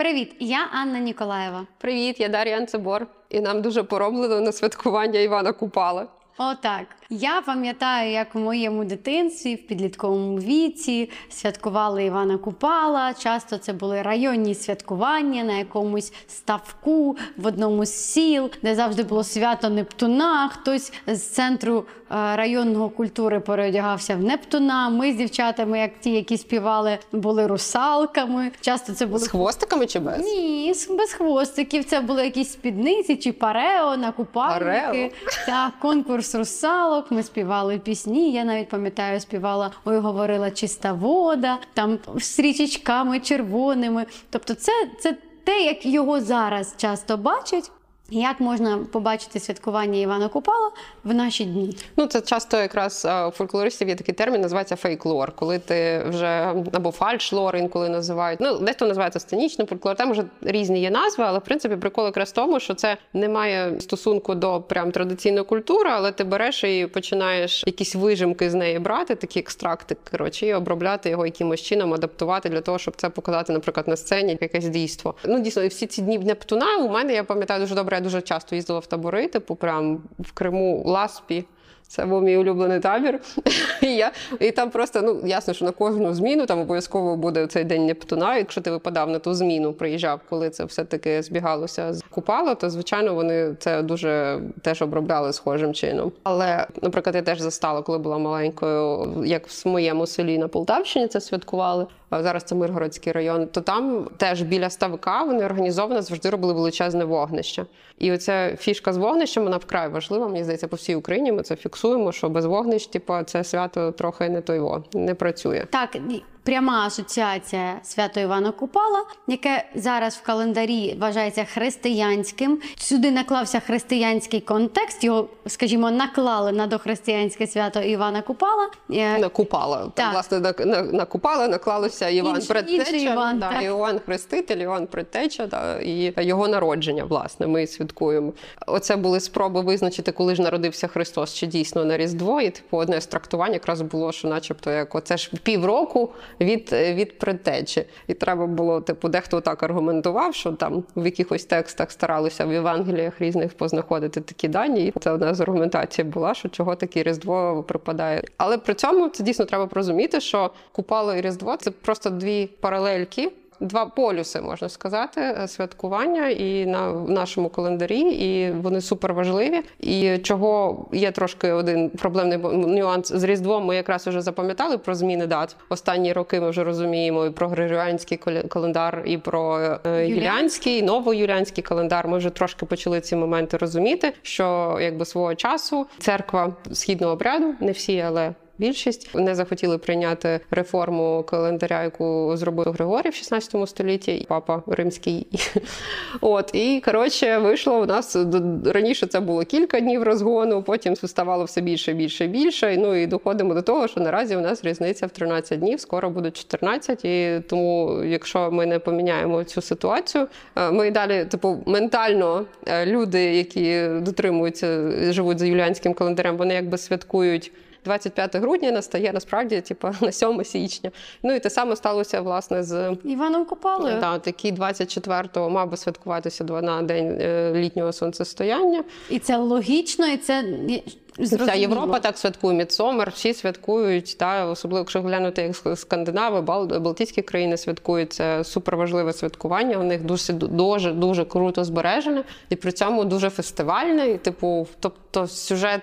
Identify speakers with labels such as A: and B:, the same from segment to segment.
A: Привіт, я Анна Ніколаєва.
B: Привіт, я Дар'я Анцебор. І нам дуже пороблено на святкування Івана Купала.
A: Отак. Я пам'ятаю, як у моєму дитинстві в підлітковому віці святкували Івана Купала. Часто це були районні святкування на якомусь ставку в одному з сіл, де завжди було свято Нептуна. Хтось з центру е, районного культури переодягався в Нептуна. Ми з дівчатами, як ті, які співали, були русалками. Часто це були
B: З хвостиками чи без?
A: ні, без хвостиків. Це були якісь спідниці чи парео на купальники.
B: Парео?
A: Так, конкурс русалок. Ми співали пісні. Я навіть пам'ятаю, співала Ой, говорила чиста вода, там з річечками червоними. Тобто, це, це те, як його зараз часто бачать. Як можна побачити святкування Івана Купала в наші дні?
B: Ну, це часто якраз у фольклористів є такий термін, називається фейклор, коли ти вже або фальшлор інколи називають. Ну, дехто називається сценічним фольклор. Там вже різні є назви, але в принципі прикол якраз в тому, що це не має стосунку до прям традиційної культури, але ти береш і починаєш якісь вижимки з неї брати, такі екстракти, коротше, і обробляти його якимось чином, адаптувати для того, щоб це показати, наприклад, на сцені якесь дійство. Ну, дійсно, і всі ці дні Нептуна у мене я пам'ятаю дуже добре. Я дуже часто їздила в табори, типу, прям в Криму, Ласпі. Це був мій улюблений табір. І, я, і там просто ну ясно, що на кожну зміну там обов'язково буде цей день Нептуна. Якщо ти випадав на ту зміну, приїжджав, коли це все-таки збігалося з Купала, то звичайно вони це дуже теж обробляли схожим чином. Але, наприклад, я теж застала, коли була маленькою, як в моєму селі на Полтавщині це святкували. а Зараз це Миргородський район. То там теж біля ставка вони організовано завжди робили величезне вогнище. І оця фішка з вогнищем вона вкрай важлива. Мені здається, по всій Україні ми фіксуємо. Що без вогнищ, типу, це свято трохи не тойво, не працює.
A: Так, пряма асоціація свято Івана Купала, яке зараз в календарі вважається християнським. Сюди наклався християнський контекст. Його, скажімо, наклали на дохристиянське свято Івана Купала. Е,
B: Накупала.
A: Так.
B: Власне, на, на, накупала, наклалося Іван
A: Інший-
B: Предтеча,
A: Іван,
B: да,
A: так.
B: Іван Хреститель, Іван Предтеча да, і його народження, власне, ми святкуємо. Оце були спроби визначити, коли ж народився Христос, чи дійсно на Різдво. І типу одне з трактувань якраз було, що, начебто, як оце ж півроку від, від предтечі. І треба було, типу, дехто так аргументував, що там в якихось текстах старалися в Євангеліях різних познаходити такі дані. І це одна з аргументацій була, що чого таке Різдво припадає. Але при цьому це дійсно треба розуміти, що Купало і Різдво це просто дві паралельки. Два полюси можна сказати е, святкування і на в нашому календарі, і вони супер важливі. І чого є трошки один проблемний нюанс з Різдвом. Ми якраз вже запам'ятали про зміни дат. Останні роки ми вже розуміємо і про григоріанський календар, і про е, юліанський, новоюліанський календар. Ми вже трошки почали ці моменти розуміти, що якби свого часу церква східного обряду, не всі, але Більшість не захотіли прийняти реформу календаря, яку зробив Григорій в 16 столітті, і папа римський. От і коротше вийшло у нас раніше. Це було кілька днів розгону, потім ставало все більше, більше, більше. Ну і доходимо до того, що наразі у нас різниця в 13 днів, скоро буде 14. І тому, якщо ми не поміняємо цю ситуацію, е, ми і далі, типу, ментально е, люди, які дотримуються, живуть за юліанським календарем, вони якби святкують. 25 грудня настає насправді, типу, на 7 січня. Ну і те саме сталося власне з
A: Іваном Купалою.
B: та, такий 24-го мав би святкуватися два- на день е, літнього сонцестояння.
A: І це логічно, і це є-
B: Вся. Європа так святкує Мідсомер, всі святкують, та особливо якщо глянути як скандинави, Бал, Балтійські країни святкують. Це суперважливе святкування. У них дуже дуже дуже круто збережене, і при цьому дуже фестивальне. І, типу, тобто сюжет.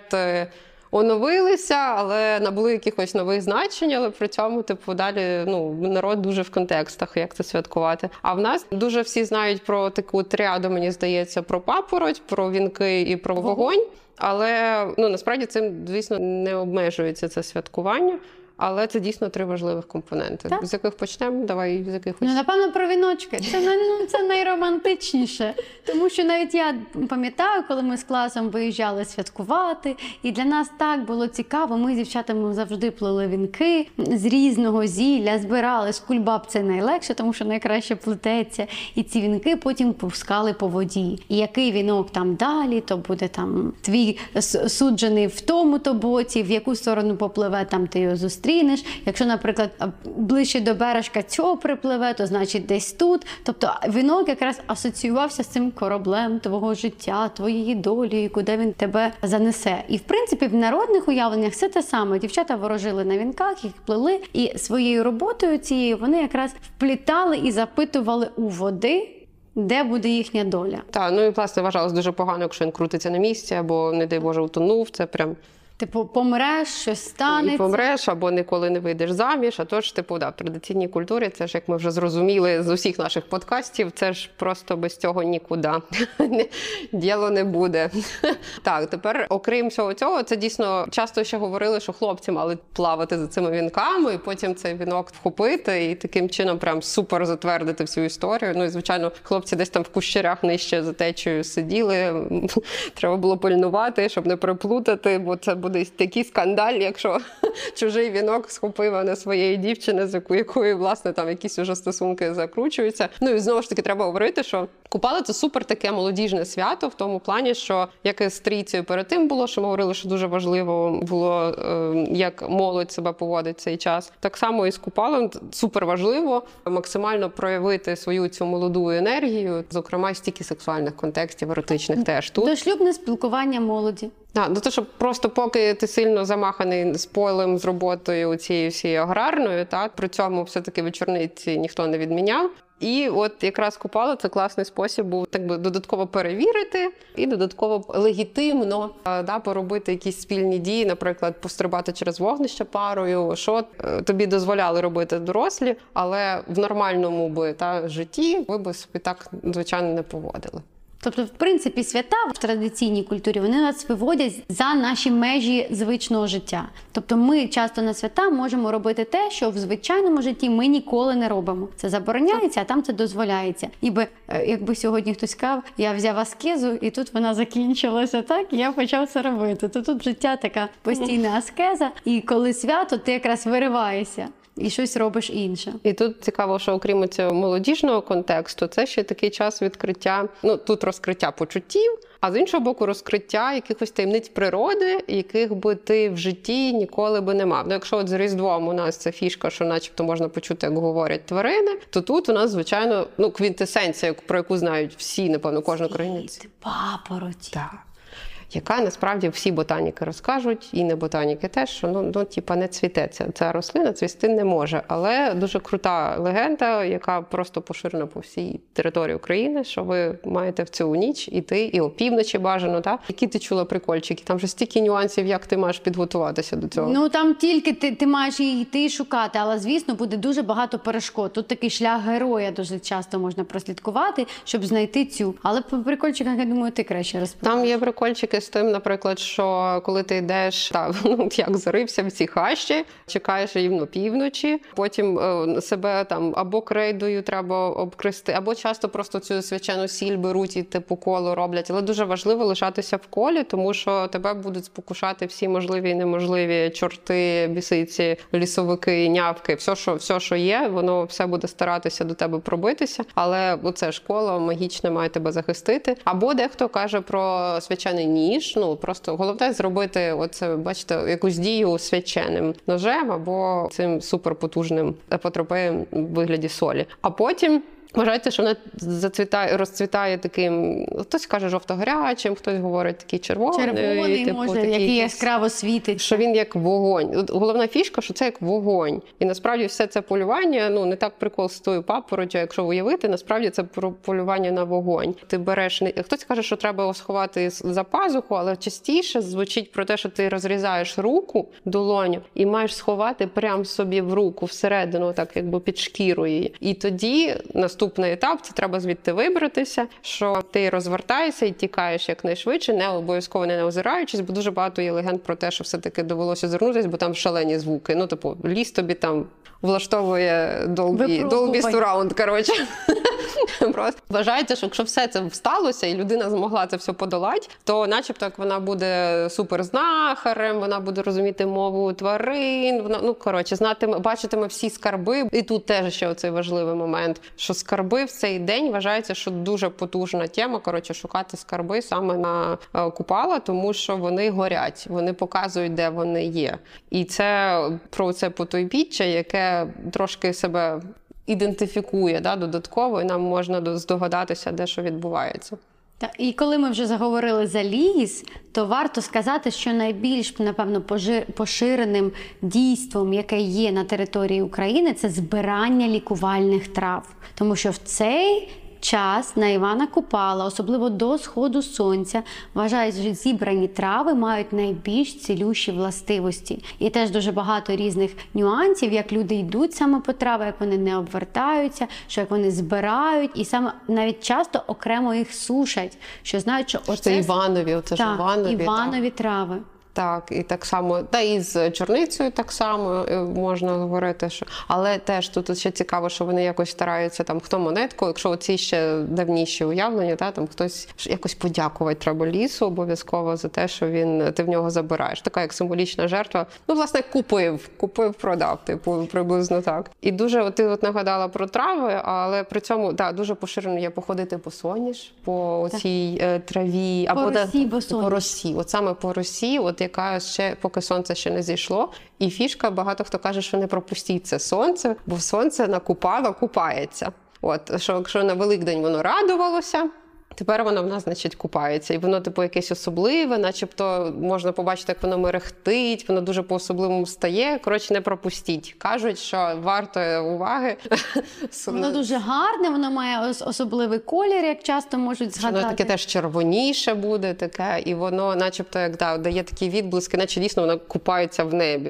B: Оновилися, але набули якихось нових значень, але при цьому, типу, далі ну народ дуже в контекстах, як це святкувати. А в нас дуже всі знають про таку тріаду, мені здається, про папороть, про вінки і про вогонь. Але ну насправді цим, звісно, не обмежується це святкування. Але це дійсно три важливих компоненти.
A: Так.
B: З яких почнемо? Давай з якихось.
A: Ну, напевно, про віночки. Це, ну, це найромантичніше. Тому що навіть я пам'ятаю, коли ми з класом виїжджали святкувати, і для нас так було цікаво. Ми з дівчатами завжди плели вінки з різного зілля, збирали з кульбаб це найлегше, тому що найкраще плететься. І ці вінки потім пускали по воді. І який вінок там далі, то буде там твій суджений в тому то боці, в яку сторону попливе, там ти його зустрінеш. Зустрінеш. Якщо, наприклад, ближче до бережка цього припливе, то значить десь тут. Тобто вінок якраз асоціювався з цим кораблем твого життя, твоєї долі, куди він тебе занесе. І в принципі, в народних уявленнях все те саме. Дівчата ворожили на вінках, їх плели, і своєю роботою цією вони якраз вплітали і запитували у води, де буде їхня доля.
B: Так, ну і власне вважалось дуже погано, якщо він крутиться на місці, або, не дай Боже, утонув. Це прям
A: Типу, помреш, щось
B: і помреш, або ніколи не вийдеш заміж. А тож, типу, да, в традиційній культурі, це ж як ми вже зрозуміли з усіх наших подкастів, це ж просто без цього нікуди діло не буде. Так, тепер, окрім всього цього, це дійсно часто ще говорили, що хлопці мали плавати за цими вінками, і потім цей вінок вхопити і таким чином прям супер затвердити всю історію. Ну і звичайно, хлопці десь там в кущарях нижче за течею сиділи. Треба було пильнувати, щоб не переплутати, бо це буде такий скандаль, якщо чужий вінок схопив а не своєї дівчини, з якою власне там якісь уже стосунки закручуються. Ну і знову ж таки треба говорити, що Купали це супер таке молодіжне свято в тому плані, що як і з трійцею перед тим було, що ми говорили, що дуже важливо було, е, як молодь себе поводить в цей час. Так само і з купалом супер важливо максимально проявити свою цю молоду енергію, зокрема стільки сексуальних контекстів, еротичних теж тут.
A: Дошлюбне спілкування молоді.
B: Да, ну то що просто поки ти сильно замаханий спойлем з роботою цією всією аграрною, та при цьому все-таки вечорниці ніхто не відміняв. І от якраз купала це класний спосіб був так би додатково перевірити і додатково легітимно да, поробити якісь спільні дії, наприклад, пострибати через вогнище парою, що е, тобі дозволяли робити дорослі, але в нормальному би та житті ви би собі так звичайно не поводили.
A: Тобто, в принципі, свята в традиційній культурі вони нас виводять за наші межі звичного життя. Тобто, ми часто на свята можемо робити те, що в звичайному житті ми ніколи не робимо. Це забороняється, а там це дозволяється. Ніби е, якби сьогодні хтось сказав, я взяв аскезу, і тут вона закінчилася так, і я почав це робити. То тут життя така постійна аскеза, і коли свято, ти якраз вириваєшся і щось робиш інше.
B: І тут цікаво, що окрім цього молодіжного контексту, це ще такий час відкриття. Ну тут розкриття почуттів, а з іншого боку, розкриття якихось таємниць природи, яких би ти в житті ніколи би не мав. Ну, якщо от з Різдвом у нас це фішка, що, начебто, можна почути, як говорять тварини, то тут у нас, звичайно, ну квінтесенція, про яку знають всі, напевно, кожен українець.
A: Папороті.
B: Так. Яка насправді всі ботаніки розкажуть, і не ботаніки теж, що ну, ну типа не цвіте. Ця, рослина цвісти не може. Але дуже крута легенда, яка просто поширена по всій території України, що ви маєте в цю ніч іти і опівночі бажано. Так? Які ти чула прикольчики? Там же стільки нюансів, як ти маєш підготуватися до цього.
A: Ну там тільки ти, ти маєш її йти і шукати, але звісно буде дуже багато перешкод. Тут такий шлях героя дуже часто можна прослідкувати, щоб знайти цю. Але по прикольчиках, я думаю, ти краще розповідаєш.
B: Там є прикольчики з тим, наприклад, що коли ти йдеш та ну як зарився в ці хащі, чекаєш рівно півночі, потім е, себе там або крейдою треба обкрести, або часто просто цю свячену сіль беруть і типу коло роблять. Але дуже важливо лишатися в колі, тому що тебе будуть спокушати всі можливі і неможливі чорти, бісиці, лісовики, нявки, все, що все, що є, воно все буде старатися до тебе пробитися. Але оце ж коло магічне має тебе захистити. Або дехто каже про свячений ніж. Ну просто головне зробити оце, бачите, якусь дію свяченим ножем або цим суперпотужним апотропеєм в вигляді солі. А потім. Вважається, що вона зацвітає, розцвітає таким. Хтось каже жовто-гарячим, хтось говорить такий червоний.
A: Червоний,
B: типу,
A: може,
B: такий
A: який яскраво світить.
B: що він як вогонь. От Головна фішка, що це як вогонь. І насправді все це полювання, ну не так прикол з тою папоротю, якщо уявити, насправді це про полювання на вогонь. Ти береш не хтось каже, що треба його сховати за пазуху, але частіше звучить про те, що ти розрізаєш руку, долоню, і маєш сховати прямо собі в руку всередину, так якби під шкіру її. І тоді наступний етап це треба звідти вибратися, що ти розвертаєшся і тікаєш якнайшвидше, не обов'язково не озираючись, бо дуже багато є легенд про те, що все-таки довелося звернутися, бо там шалені звуки. Ну, типу, ліс тобі там влаштовує долбі, долбі сураунд, коротше. Просто вважається, що якщо все це сталося, і людина змогла це все подолати, то, начебто, як вона буде суперзнахарем, вона буде розуміти мову тварин. Вона ну коротше, знатиме, бачитиме всі скарби. І тут теж ще оцей важливий момент, що скарби в цей день вважається, що дуже потужна тема. Коротше, шукати скарби саме на е, купала, тому що вони горять, вони показують, де вони є. І це про це потойбіччя, яке трошки себе ідентифікує да, додатково, і нам можна до- здогадатися, де що відбувається.
A: Та, і коли ми вже заговорили за ліс, то варто сказати, що найбільш напевно поширеним дійством, яке є на території України, це збирання лікувальних трав. Тому що в цей час на Івана Купала, особливо до сходу сонця, вважають, що зібрані трави мають найбільш цілющі властивості. І теж дуже багато різних нюансів, як люди йдуть саме по трави, як вони не обвертаються, що як вони збирають, і саме навіть часто окремо їх сушать, що знають, що
B: Це
A: оце
B: Іванові, оце ж Іванові. так.
A: Іванові трави.
B: Так, і так само, та і з чорницею так само е, можна говорити, що але теж тут ще цікаво, що вони якось стараються там хто монетку, якщо ці ще давніші уявлення, та там хтось якось подякувати треба лісу обов'язково за те, що він ти в нього забираєш. Така як символічна жертва. Ну, власне, купив, купив, продав, типу, приблизно так. І дуже от ти от нагадала про трави, але при цьому да, дуже поширено є походити по соняш, по цій е, траві,
A: По
B: або
A: росі, соняш.
B: по росі, от саме по росі, от яка ще поки сонце ще не зійшло. І фішка, багато хто каже, що не пропустіть це сонце, бо сонце накупало, купається. От що якщо на Великдень воно радувалося. Тепер воно в нас, значить, купається, і воно, типу, якесь особливе, начебто можна побачити, як воно мерехтить, воно дуже по-особливому стає. Коротше, не пропустіть. Кажуть, що варто уваги.
A: Воно дуже гарне, воно має особливий колір, як часто можуть згадати.
B: Воно таке теж червоніше буде, таке, і воно, начебто, як да, дає такі відблиски, наче дійсно воно купається в небі.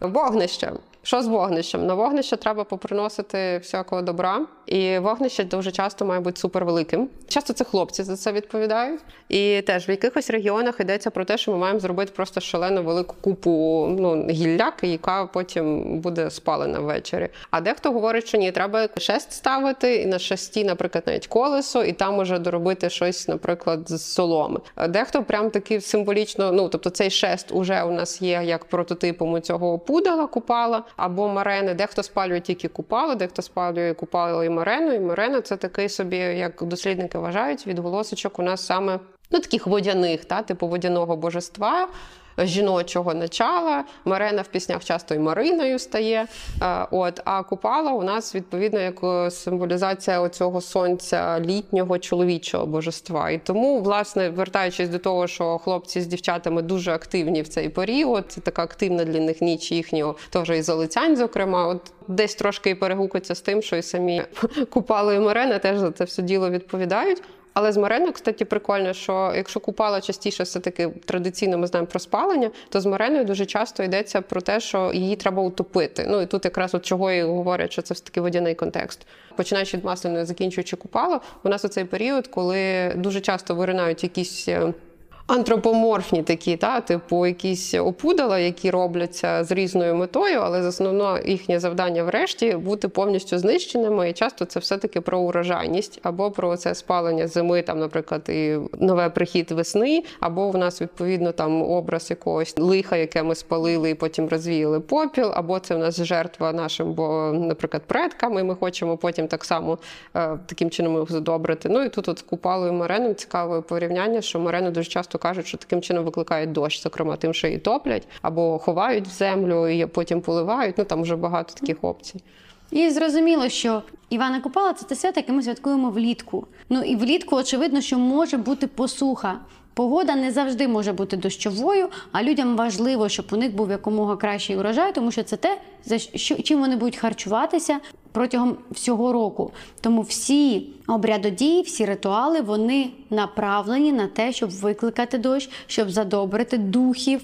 B: Вогнище. Що з вогнищем? На вогнище треба поприносити всякого добра, і вогнище дуже часто має бути супервеликим. Часто це хлопці за це відповідають. І теж в якихось регіонах йдеться про те, що ми маємо зробити просто шалену велику купу ну, гілляки, яка потім буде спалена ввечері. А дехто говорить, що ні, треба шест ставити, і на шесті, наприклад, навіть колесо, і там уже доробити щось, наприклад, з соломи. Дехто прям таки символічно, ну тобто цей шест уже у нас є як прототипом у цього пудала купала або марени. Дехто спалює тільки купало, дехто спалює купало і марену. І Морена це такий собі, як дослідники вважають, відголосочок у нас саме ну таких водяних, та типу водяного божества. Жіночого начала Марена в піснях часто і Мариною стає. Е, От а купала у нас відповідно як е, символізація оцього сонця літнього чоловічого божества. І тому, власне, вертаючись до того, що хлопці з дівчатами дуже активні в цей період, це така активна для них ніч їхнього, теж і залицянь, зокрема, от десь трошки і перегукується з тим, що і самі купали і Марена теж за це все діло відповідають. Але з Мареною, кстати, прикольно, що якщо купала частіше все-таки традиційно ми знаємо про спалення, то з Мареною дуже часто йдеться про те, що її треба утопити. Ну і тут якраз от чого і говорять, що це все таки водяний контекст. Починаючи від масляної, закінчуючи купало, у нас у цей період, коли дуже часто виринають якісь. Антропоморфні такі, та типу якісь опудала, які робляться з різною метою, але основно їхнє завдання врешті бути повністю знищеними. І часто це все-таки про урожайність або про це спалення зими, там, наприклад, і нове прихід весни, або в нас відповідно там образ якогось лиха, яке ми спалили і потім розвіяли попіл, або це в нас жертва нашим, бо, наприклад, предкам, і ми хочемо потім так само е, таким чином їх задобрити. Ну і тут от з купалою Мареном цікаве порівняння, що Марену дуже часто кажуть, що таким чином викликають дощ, зокрема тим, що її топлять або ховають в землю і потім поливають. Ну там вже багато таких опцій.
A: І зрозуміло, що Івана Купала це те свято, яке ми святкуємо влітку. Ну і влітку, очевидно, що може бути посуха. Погода не завжди може бути дощовою, а людям важливо, щоб у них був якомога кращий урожай, тому що це те, за що чим вони будуть харчуватися протягом всього року. Тому всі обрядодії, всі ритуали вони направлені на те, щоб викликати дощ, щоб задобрити духів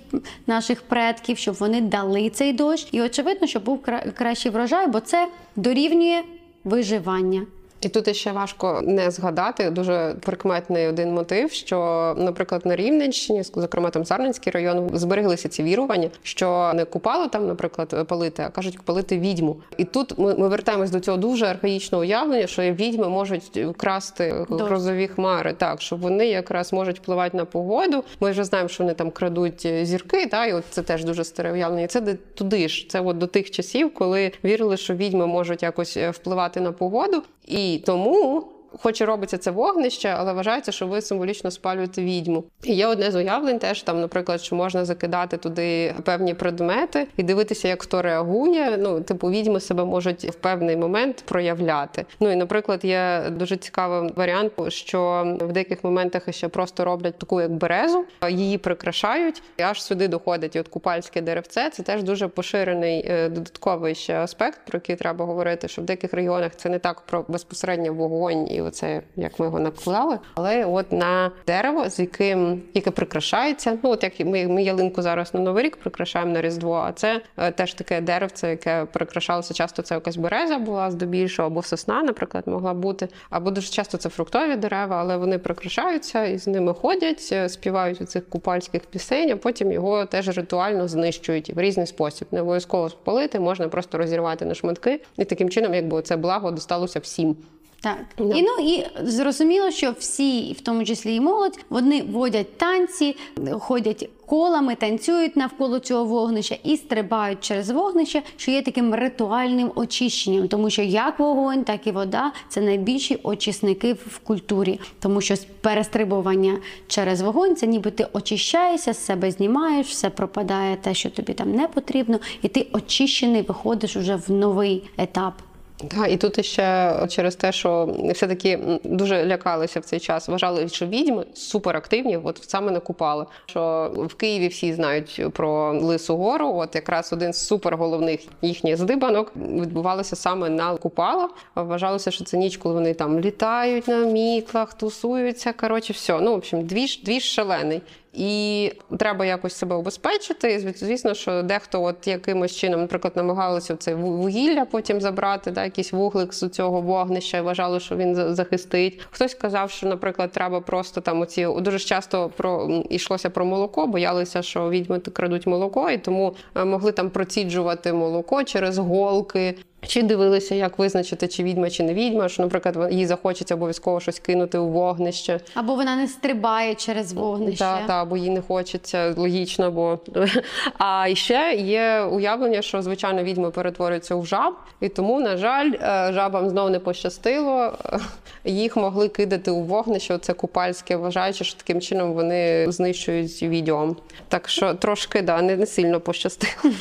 A: наших предків, щоб вони дали цей дощ. І очевидно, щоб був кра- кращий врожай, бо це дорівнює виживання.
B: І тут ще важко не згадати дуже прикметний один мотив, що, наприклад, на Рівненщині, зокрема там Сарненський район, збереглися ці вірування, що не купали там, наприклад, палити, а кажуть палити відьму. І тут ми, ми вертаємось до цього дуже архаїчного уявлення, що відьми можуть красти грозові хмари, так що вони якраз можуть впливати на погоду. Ми вже знаємо, що вони там крадуть зірки, та і от це теж дуже старе уявлення. Це де туди ж. Це от до тих часів, коли вірили, що відьми можуть якось е, впливати на погоду, і тому. Хоч і робиться це вогнище, але вважається, що ви символічно спалюєте відьму. І є одне з уявлень, теж там, наприклад, що можна закидати туди певні предмети і дивитися, як хто реагує. Ну, типу, відьми себе можуть в певний момент проявляти. Ну і, наприклад, є дуже цікавий варіант, що в деяких моментах ще просто роблять таку як березу, її прикрашають, і аж сюди доходить і от купальське деревце. Це теж дуже поширений е, додатковий ще аспект, про який треба говорити, що в деяких регіонах це не так про безпосередньо вогонь і оце як ми його накладали. Але от на дерево, з яким яке прикрашається. Ну от як ми, ми ялинку зараз на новий рік прикрашаємо на різдво. А це е, теж таке деревце, яке прикрашалося часто. Це якась береза була здебільшого, або сосна, наприклад, могла бути. Або дуже часто це фруктові дерева, але вони прикрашаються і з ними ходять, е, співають у цих купальських пісень, а потім його теж ритуально знищують в різний спосіб. Не обов'язково спалити, можна просто розірвати на шматки, і таким чином, якби це благо досталося всім.
A: Так.
B: Да.
A: І ну і зрозуміло, що всі, в тому числі і молодь, вони водять танці, ходять колами, танцюють навколо цього вогнища і стрибають через вогнище, що є таким ритуальним очищенням, тому що як вогонь, так і вода це найбільші очисники в культурі, тому що перестрибування через вогонь це ніби ти очищаєшся, з себе знімаєш, все пропадає те, що тобі там не потрібно, і ти очищений виходиш уже в новий етап.
B: Так, і тут ще через те, що все-таки дуже лякалися в цей час. Вважали, що відьми суперактивні, от саме не купали. Що в Києві всі знають про Лису Гору. От якраз один з суперголовних їхніх здибанок відбувалося саме на Купала. Вважалося, що це ніч, коли вони там літають на мітлах, тусуються. Коротше, все. Ну, в общем, двіж, двіж шалений. І треба якось себе убезпечити. І, Звісно, що дехто от якимось чином, наприклад, намагалися це вугілля потім забрати, да, якийсь вуглик з цього вогнища і вважали, що він захистить. Хтось казав, що, наприклад, треба просто там оці дуже часто про йшлося про молоко, боялися, що відьми крадуть молоко, і тому е, могли там проціджувати молоко через голки. Чи дивилися, як визначити, чи відьма, чи не відьма, що, наприклад, їй захочеться обов'язково щось кинути у вогнище.
A: Або вона не стрибає через вогнище.
B: Так, та, бо їй не хочеться, логічно, бо а ще є уявлення, що звичайно відьми перетворюються в жаб, і тому, на жаль, е, жабам знов не пощастило. Їх могли кидати у вогнище. Це купальське, вважаючи, що таким чином вони знищують відьом. Так що трошки да, не, не сильно пощастило.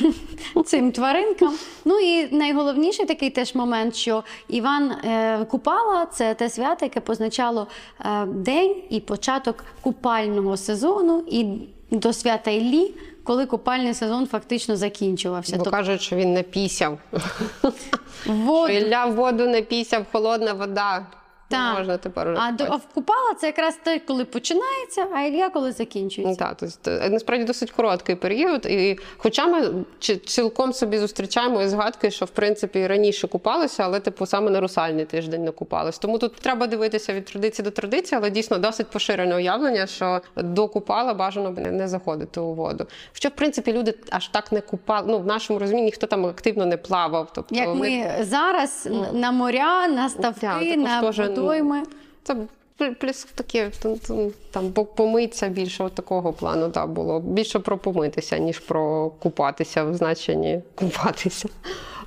A: цим тваринкам. Ну і найголовніший такий теж момент, що Іван е, Купала це те свято, яке позначало е, день і початок купального сезону, і до свята Іллі, коли купальний сезон фактично закінчувався.
B: Бо
A: Тобто
B: кажуть, що він не пісяв.
A: воду.
B: Ілля в воду не пісяв, холодна вода.
A: Так.
B: можна тепер
A: А до а в Купала це якраз те, коли починається, а Ілля коли
B: Ну,
A: закінчується.
B: Так, тобто, насправді досить короткий період. І хоча ми цілком собі зустрічаємо і згадки, що в принципі раніше купалися, але типу саме на русальний тиждень не купались. Тому тут треба дивитися від традиції до традиції, але дійсно досить поширене уявлення, що до купала бажано б не- заходити у воду. Що в принципі люди аж так не купали. Ну в нашому розумінні ніхто там активно не плавав. Тобто
A: Як
B: вони-
A: ми зараз на моря, на ставки,
B: Так,
A: на
B: ну,
A: водойми.
B: Це пл- плюс таке там помитися більше от такого плану да, було. Більше про помитися, ніж про купатися в значенні купатися.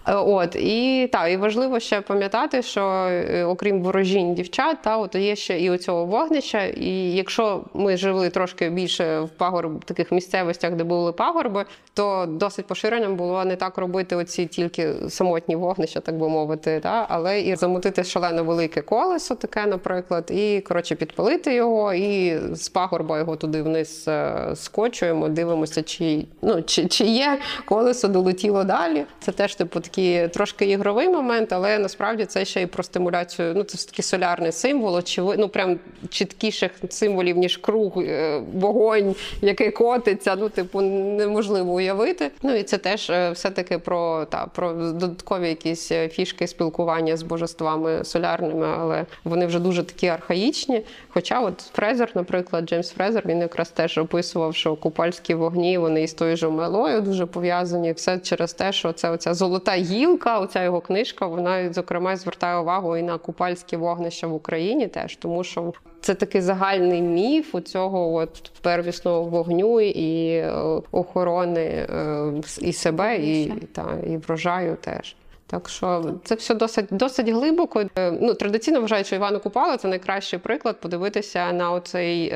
B: Е, От і так, і важливо ще пам'ятати, що е, окрім ворожінь дівчат, та от є ще і оцього вогнища. І якщо ми жили трошки більше в пагорб таких місцевостях, де були пагорби, то досить поширеним було не так робити оці тільки самотні вогнища, так би мовити, та але і замутити шалено велике колесо, таке, наприклад, і коротше підпалити його, і з пагорба його туди вниз е, скочуємо, дивимося, чи ну чи, чи є колесо долетіло далі. Це теж типу такий трошки ігровий момент, але насправді це ще й про стимуляцію. Ну, це такий солярний символ, очевидно, ну прям чіткіших символів, ніж круг, е, вогонь, який котиться. Ну, типу, неможливо уявити. Ну і це теж е, все-таки про, та, про додаткові якісь е, фішки спілкування з божествами солярними, але вони вже дуже такі архаїчні. Хоча, от Фрезер, наприклад, Джеймс Фрезер, він якраз теж описував, що купальські вогні вони із тою ж омелою дуже пов'язані. Все через те, що це оця золота гілка, оця його книжка, вона зокрема звертає увагу і на купальські вогнища в Україні теж, тому що це такий загальний міф у цього от первісного вогню і е, охорони е, і себе, і, та, і врожаю теж. Так що це все досить досить глибоко. Е, Ну традиційно вважають, що Івана Купала це найкращий приклад подивитися на оцей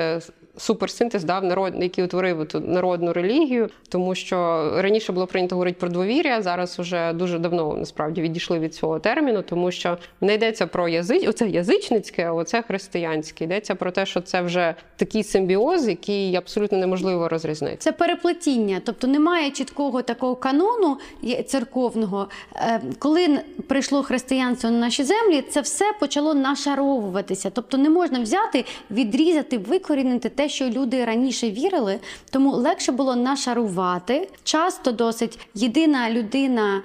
B: суперсинтез, да, в народ, який утворив ту народну релігію, тому що раніше було прийнято говорити про двовір'я, зараз вже дуже давно насправді відійшли від цього терміну, тому що не йдеться про язич, оце язичницьке, а оце християнське. Йдеться про те, що це вже такий симбіоз, який абсолютно неможливо розрізнити.
A: Це переплетіння, тобто немає чіткого такого канону церковного. Е, Коли прийшло християнство на наші землі, це все почало нашаровуватися. Тобто не можна взяти, відрізати, викорінити те, що люди раніше вірили. Тому легше було нашарувати. Часто досить єдина людина.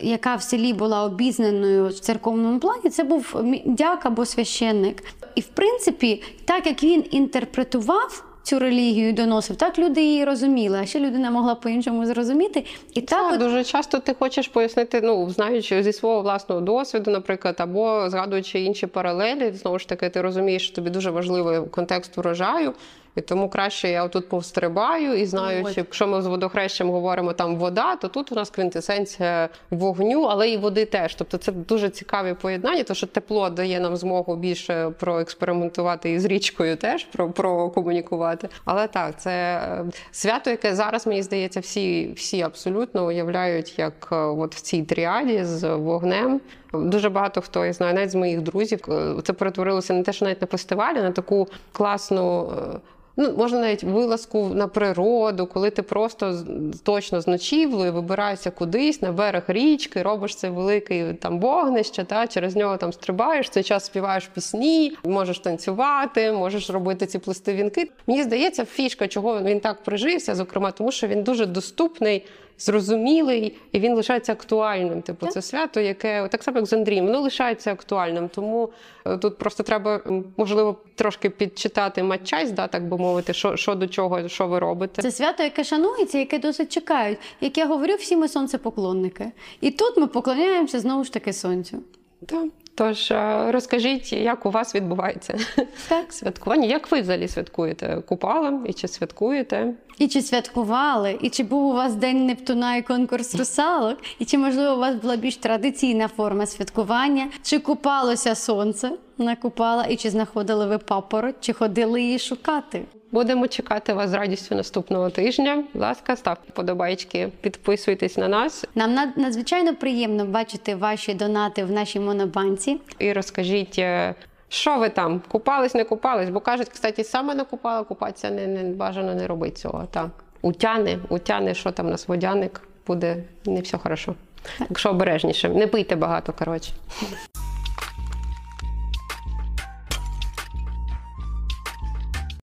A: Яка в селі була обізнаною в церковному плані, це був дяк або священник. І в принципі, так як він інтерпретував цю релігію доносив, так люди її розуміли, а ще людина могла по-іншому зрозуміти. І так,
B: Так,
A: от,
B: дуже часто ти хочеш пояснити, ну знаючи зі свого власного досвіду, наприклад, або згадуючи інші паралелі, знову ж таки, ти розумієш, що тобі дуже важливий контекст урожаю. І тому краще я тут повстрибаю і знаючи,
A: От.
B: якщо ми з водохрещем говоримо там вода, то тут у нас квінтесенція вогню, але і води теж. Тобто це дуже цікаві поєднання, тому що тепло дає нам змогу більше проекспериментувати і з річкою теж про, прокомунікувати. Але так, це е, свято, яке зараз мені здається, всі, всі абсолютно уявляють, як е, от в цій тріаді з вогнем. Дуже багато хто я знаю, навіть з моїх друзів, е, це перетворилося не те, що навіть на фестивалі, на таку класну. Ну, можна навіть вилазку на природу, коли ти просто точно з ночівлею вибираєшся кудись на берег річки, робиш це великий там вогнище, та через нього там стрибаєш, цей час співаєш пісні, можеш танцювати, можеш робити ці плести вінки. Мені здається, фішка, чого він так прижився, зокрема, тому що він дуже доступний. Зрозумілий і він лишається актуальним. Типу, це свято, яке так само, як з Андрієм, воно лишається актуальним. Тому е, тут просто треба можливо трошки підчитати матчасть, да, так би мовити, що, що до чого, що ви робите.
A: це свято, яке шанується, яке досить чекають. Як я говорю, всі ми сонцепоклонники. І тут ми поклоняємося знову ж таки сонцю.
B: Так. Тож е, розкажіть, як у вас відбувається
A: Так.
B: святкування? Як ви взагалі святкуєте купалом і чи святкуєте?
A: І чи святкували, і чи був у вас день Нептуна і конкурс русалок, і чи можливо у вас була більш традиційна форма святкування? Чи купалося сонце на купала, і чи знаходили ви папороть, чи ходили її шукати?
B: Будемо чекати вас з радістю наступного тижня. Будь ласка, ставте подобайки, підписуйтесь на нас
A: Нам надзвичайно приємно бачити ваші донати в нашій монобанці.
B: і розкажіть, е, що ви там купались, не купались? Бо кажуть, кстати, саме не купала, купатися не, не бажано не робити цього. Так. Утяне, утяне, що там у нас водяник, буде не все хорошо. Так що обережніше. Не пийте багато, коротше.